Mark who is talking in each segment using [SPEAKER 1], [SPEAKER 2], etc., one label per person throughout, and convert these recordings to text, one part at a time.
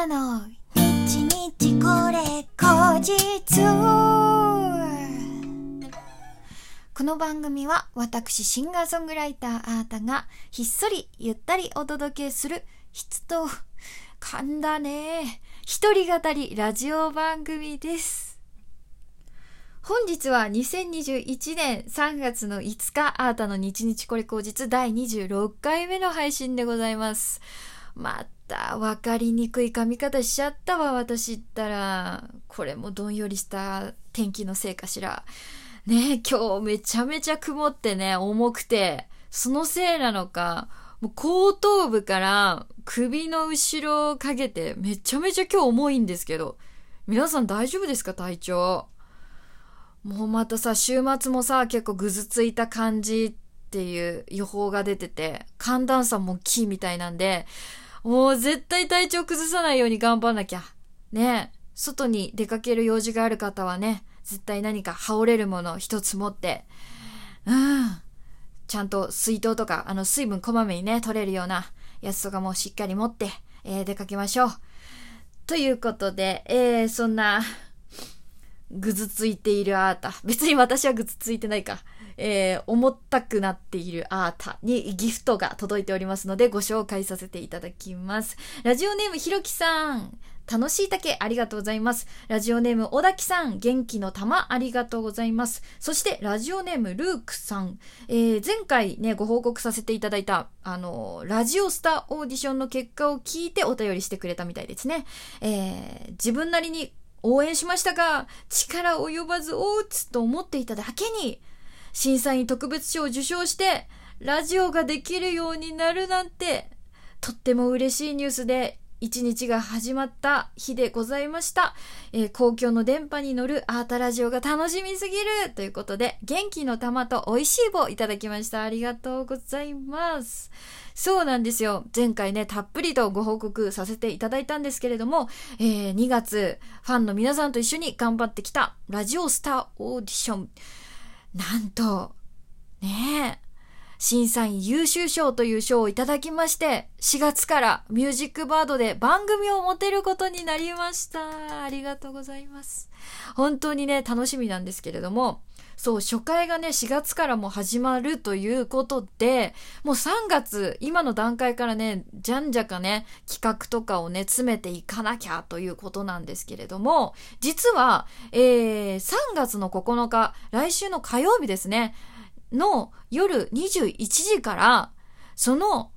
[SPEAKER 1] たの日日これ後日この番組は私シンガーソングライターあーたがひっそりゆったりお届けする質と噛んだね一人語りラジオ番組です。本日は2021年3月の5日アータの日日これ後日第26回目の配信でございます。また分かりにくい噛み方しちゃったわ私ったら。これもどんよりした天気のせいかしら。ね今日めちゃめちゃ曇ってね重くて。そのせいなのかもう後頭部から首の後ろをかけてめちゃめちゃ今日重いんですけど。皆さん大丈夫ですか体調？もうまたさ週末もさ結構ぐずついた感じっていう予報が出てて寒暖差も大きいみたいなんでもう絶対体調崩さないように頑張んなきゃ。ね外に出かける用事がある方はね、絶対何か羽織れるもの一つ持って、うん。ちゃんと水筒とか、あの水分こまめにね、取れるようなやつとかもしっかり持って、えー、出かけましょう。ということで、えー、そんな、ぐずついているあーた。別に私はぐずついてないか。えー、重たくなっているあーたにギフトが届いておりますのでご紹介させていただきます。ラジオネームひろきさん。楽しい竹ありがとうございます。ラジオネーム小滝さん、元気の玉ありがとうございます。そしてラジオネームルークさん、えー、前回ね、ご報告させていただいた、あの、ラジオスターオーディションの結果を聞いてお便りしてくれたみたいですね。えー、自分なりに応援しましたが、力及ばずおうつと思っていただけに、審査員特別賞を受賞して、ラジオができるようになるなんて、とっても嬉しいニュースで、一日が始まった日でございました。えー、公共の電波に乗るアータラジオが楽しみすぎるということで、元気の玉と美味しい棒いただきました。ありがとうございます。そうなんですよ。前回ね、たっぷりとご報告させていただいたんですけれども、えー、2月、ファンの皆さんと一緒に頑張ってきたラジオスターオーディション。なんと、ねえ、審査員優秀賞という賞をいただきまして、4月からミュージックバードで番組を持てることになりました。ありがとうございます。本当にね、楽しみなんですけれども、そう、初回がね、4月からも始まるということで、もう3月、今の段階からね、じゃんじゃかね、企画とかをね、詰めていかなきゃということなんですけれども、実は、えー、3月の9日、来週の火曜日ですね、の夜21時から、その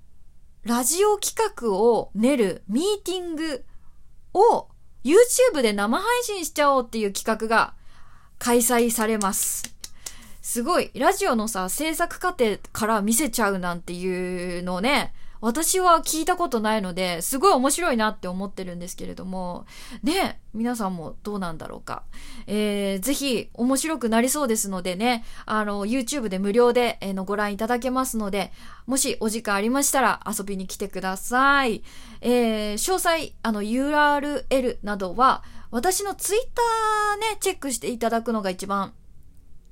[SPEAKER 1] ラジオ企画を練るミーティングを YouTube で生配信しちゃおうっていう企画が開催されます。すごい、ラジオのさ、制作過程から見せちゃうなんていうのをね、私は聞いたことないので、すごい面白いなって思ってるんですけれども、ね、皆さんもどうなんだろうか。えー、ぜひ面白くなりそうですのでね、あの、YouTube で無料で、え、のご覧いただけますので、もしお時間ありましたら遊びに来てください。えー、詳細、あの、URL などは、私の Twitter ね、チェックしていただくのが一番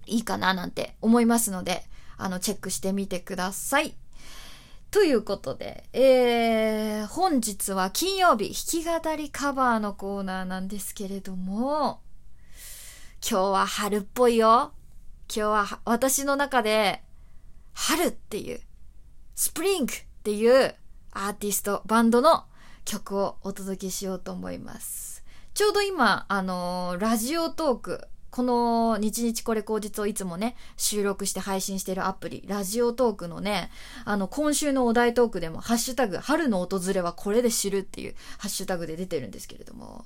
[SPEAKER 1] いいかななんて思いますので、あの、チェックしてみてください。ということで、えー、本日は金曜日弾き語りカバーのコーナーなんですけれども、今日は春っぽいよ。今日は私の中で、春っていう、スプリングっていうアーティスト、バンドの曲をお届けしようと思います。ちょうど今、あのー、ラジオトーク、この日日これ口実をいつもね、収録して配信してるアプリ、ラジオトークのね、あの、今週のお題トークでも、ハッシュタグ、春の訪れはこれで知るっていうハッシュタグで出てるんですけれども、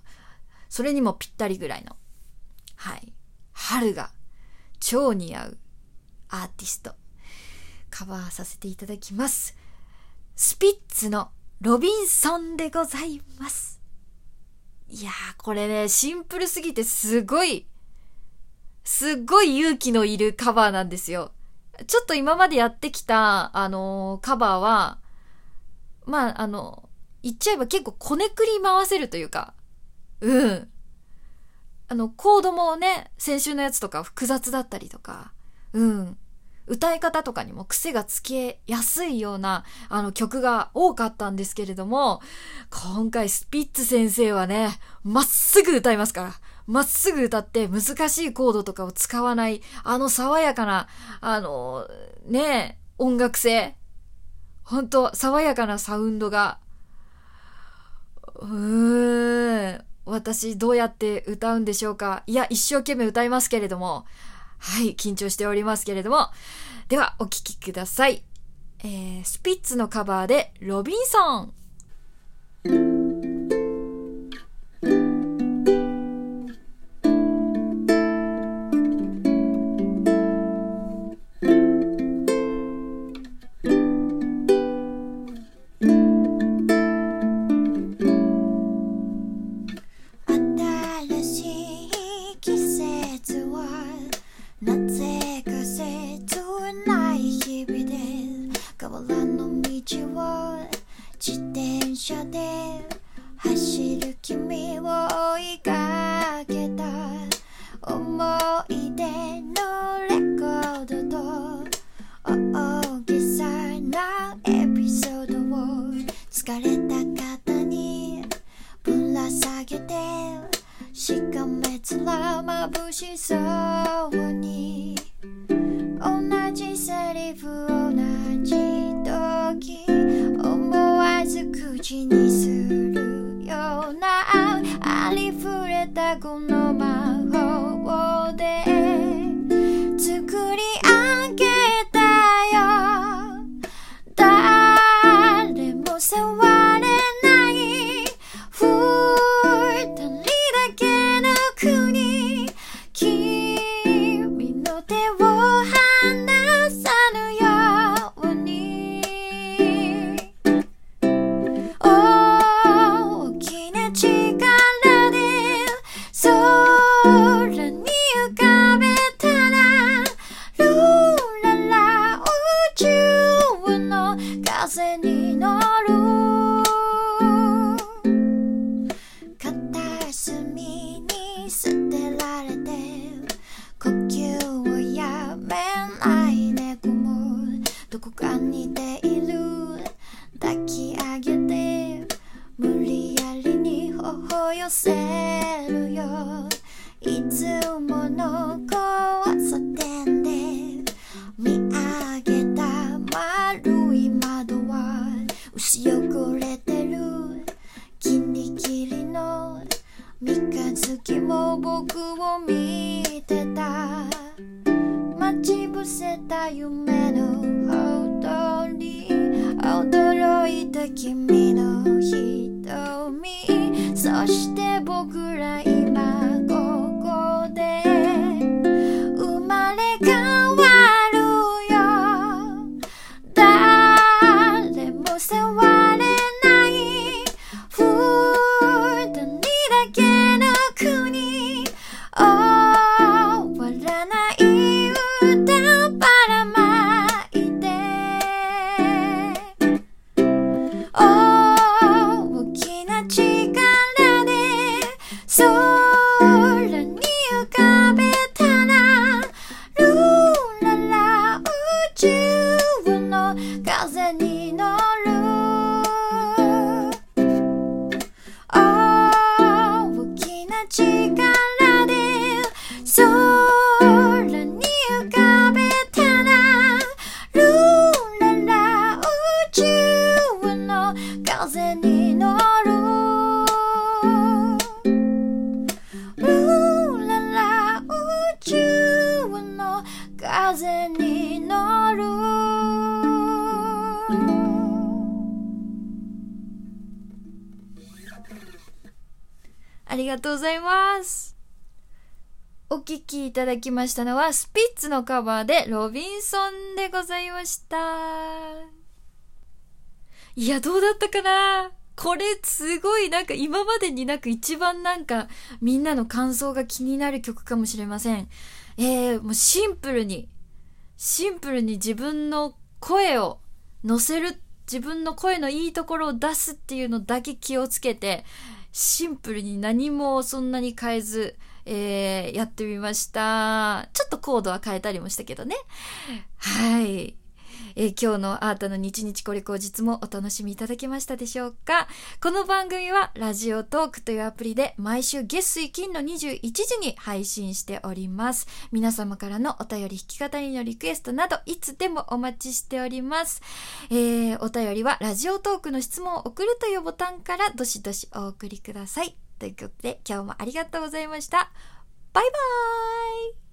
[SPEAKER 1] それにもぴったりぐらいの、はい、春が超似合うアーティスト、カバーさせていただきます。スピッツのロビンソンでございます。いやー、これね、シンプルすぎてすごいすっごい勇気のいるカバーなんですよ。ちょっと今までやってきた、あのー、カバーは、まあ、あの、言っちゃえば結構こねくり回せるというか、うん。あの、コードもね、先週のやつとか複雑だったりとか、うん。歌い方とかにも癖がつけやすいようなあの曲が多かったんですけれども、今回スピッツ先生はね、まっすぐ歌いますから。まっすぐ歌って難しいコードとかを使わない、あの爽やかな、あの、ね音楽性。ほんと、爽やかなサウンドが、うーん、私どうやって歌うんでしょうかいや、一生懸命歌いますけれども、はい、緊張しておりますけれども、では、お聴きください。えー、スピッツのカバーで、ロビンソン。疲れた方にぶら下げてしかめつらぶしそうに。同じセリフ同じ時思わず口にするようなありふれたこの風に乗る片隅に捨てられて呼吸をやめない猫もどこかにている抱き上げて無理やりに微笑せ三日月も僕を見てた。待ち伏せた夢のほとり。驚いた君の瞳。そして僕ら今ここで。生まれ変わ風に乗るありがとうございますお聴きいただきましたのは、スピッツのカバーで、ロビンソンでございました。いや、どうだったかな？これすごいなんか今までになく一番なんかみんなの感想が気になる曲かもしれません。えー、もうシンプルに、シンプルに自分の声を乗せる、自分の声のいいところを出すっていうのだけ気をつけて、シンプルに何もそんなに変えず、えー、やってみました。ちょっとコードは変えたりもしたけどね。はい。えー、今日のあーたの日日これ口実もお楽しみいただけましたでしょうか？この番組はラジオトークというアプリで毎週月水金の21時に配信しております。皆様からのお便り弾き語りのリクエストなどいつでもお待ちしております。えー、お便りはラジオトークの質問を送るというボタンからどしどしお送りください。ということで今日もありがとうございました。バイバーイ